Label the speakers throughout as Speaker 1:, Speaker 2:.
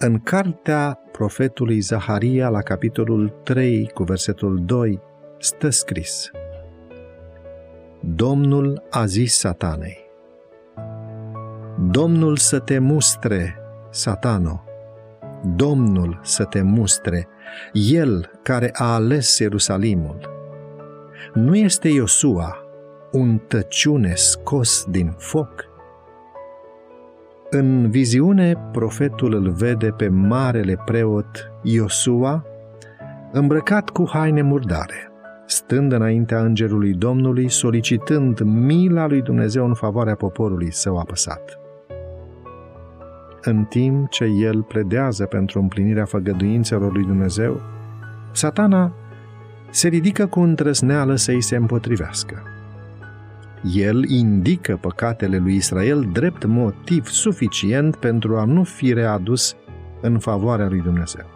Speaker 1: În cartea profetului Zaharia, la capitolul 3, cu versetul 2, stă scris Domnul a zis satanei Domnul să te mustre, satano, Domnul să te mustre, El care a ales Ierusalimul. Nu este Iosua un tăciune scos din foc? În viziune, profetul îl vede pe marele preot Iosua îmbrăcat cu haine murdare, stând înaintea îngerului Domnului, solicitând mila lui Dumnezeu în favoarea poporului său apăsat. În timp ce el pledează pentru împlinirea făgăduințelor lui Dumnezeu, satana se ridică cu îndrăzneală să îi se împotrivească. El indică păcatele lui Israel drept motiv suficient pentru a nu fi readus în favoarea lui Dumnezeu.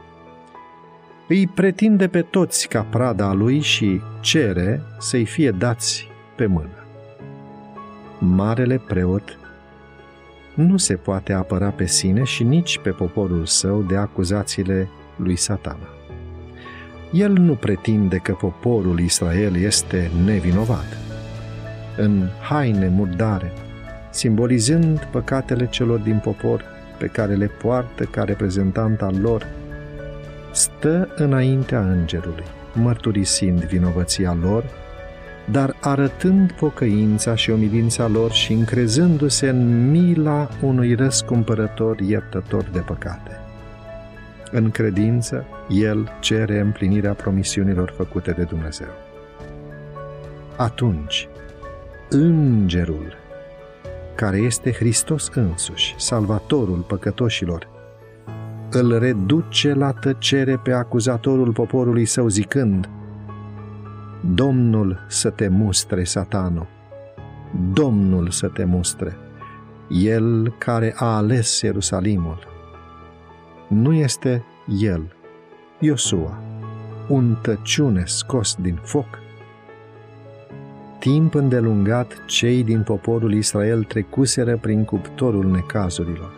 Speaker 1: Îi pretinde pe toți ca prada a lui și cere să-i fie dați pe mână. Marele preot nu se poate apăra pe sine și nici pe poporul său de acuzațiile lui satana. El nu pretinde că poporul Israel este nevinovat. În haine murdare, simbolizând păcatele celor din popor pe care le poartă ca reprezentant al lor, stă înaintea îngerului, mărturisind vinovăția lor dar arătând pocăința și omilința lor și încrezându-se în mila unui răscumpărător iertător de păcate. În credință, el cere împlinirea promisiunilor făcute de Dumnezeu. Atunci, îngerul, care este Hristos însuși, salvatorul păcătoșilor, îl reduce la tăcere pe acuzatorul poporului său zicând – Domnul să te mustre, satano, Domnul să te mustre, El care a ales Ierusalimul. Nu este El, Iosua, un tăciune scos din foc? Timp îndelungat, cei din poporul Israel trecuseră prin cuptorul necazurilor.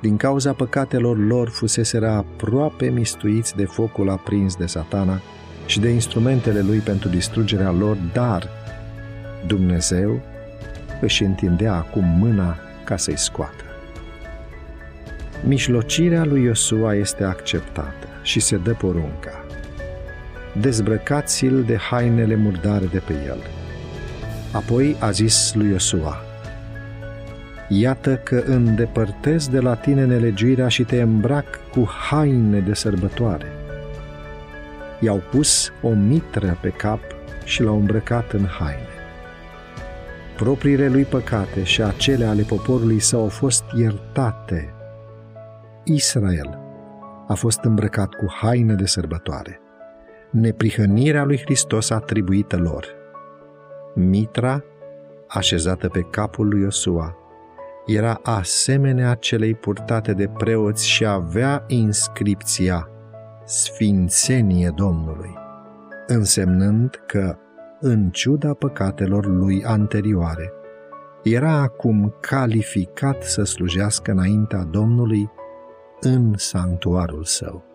Speaker 1: Din cauza păcatelor lor fuseseră aproape mistuiți de focul aprins de satana, și de instrumentele lui pentru distrugerea lor, dar Dumnezeu își întindea acum mâna ca să-i scoată. Mișlocirea lui Iosua este acceptată și se dă porunca. Dezbrăcați-l de hainele murdare de pe el. Apoi a zis lui Iosua, Iată că îndepărtez de la tine nelegiuirea și te îmbrac cu haine de sărbătoare i-au pus o mitră pe cap și l-au îmbrăcat în haine. Propriile lui păcate și acele ale poporului său au fost iertate. Israel a fost îmbrăcat cu haine de sărbătoare. Neprihănirea lui Hristos atribuită lor. Mitra, așezată pe capul lui Iosua, era asemenea celei purtate de preoți și avea inscripția sfințenie Domnului, însemnând că, în ciuda păcatelor lui anterioare, era acum calificat să slujească înaintea Domnului în sanctuarul său. Thank you.